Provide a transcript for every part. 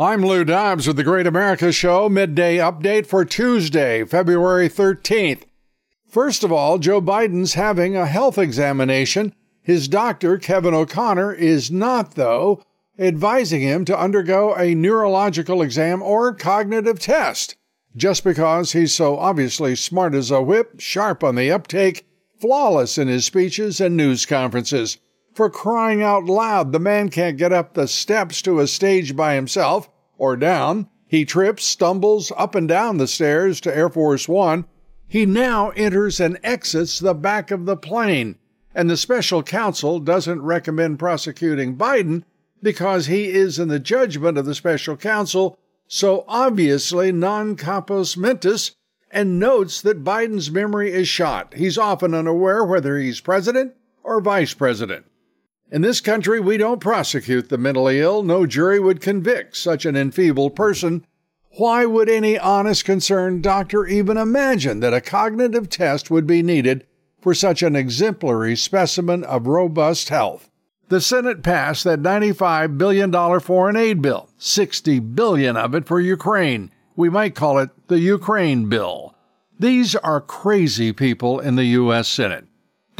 I'm Lou Dobbs with the Great America Show midday update for Tuesday, February 13th. First of all, Joe Biden's having a health examination. His doctor, Kevin O'Connor, is not, though, advising him to undergo a neurological exam or cognitive test. Just because he's so obviously smart as a whip, sharp on the uptake, flawless in his speeches and news conferences. For crying out loud, the man can't get up the steps to a stage by himself or down. He trips, stumbles up and down the stairs to Air Force One. He now enters and exits the back of the plane. And the special counsel doesn't recommend prosecuting Biden because he is, in the judgment of the special counsel, so obviously non compos mentis and notes that Biden's memory is shot. He's often unaware whether he's president or vice president. In this country, we don't prosecute the mentally ill. No jury would convict such an enfeebled person. Why would any honest, concerned doctor even imagine that a cognitive test would be needed for such an exemplary specimen of robust health? The Senate passed that $95 billion foreign aid bill, 60 billion of it for Ukraine. We might call it the Ukraine bill. These are crazy people in the U.S. Senate.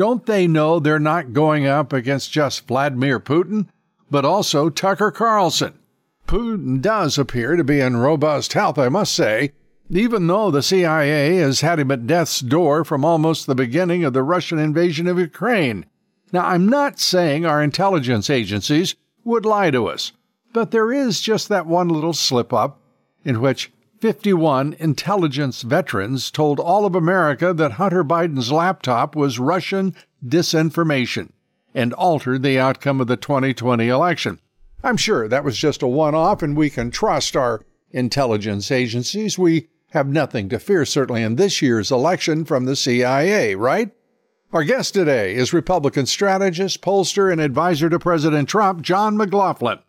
Don't they know they're not going up against just Vladimir Putin, but also Tucker Carlson? Putin does appear to be in robust health, I must say, even though the CIA has had him at death's door from almost the beginning of the Russian invasion of Ukraine. Now, I'm not saying our intelligence agencies would lie to us, but there is just that one little slip up in which 51 intelligence veterans told all of America that Hunter Biden's laptop was Russian disinformation and altered the outcome of the 2020 election. I'm sure that was just a one off, and we can trust our intelligence agencies. We have nothing to fear, certainly in this year's election, from the CIA, right? Our guest today is Republican strategist, pollster, and advisor to President Trump, John McLaughlin.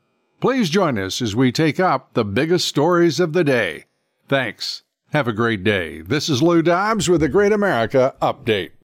Please join us as we take up the biggest stories of the day. Thanks. Have a great day. This is Lou Dobbs with the Great America Update.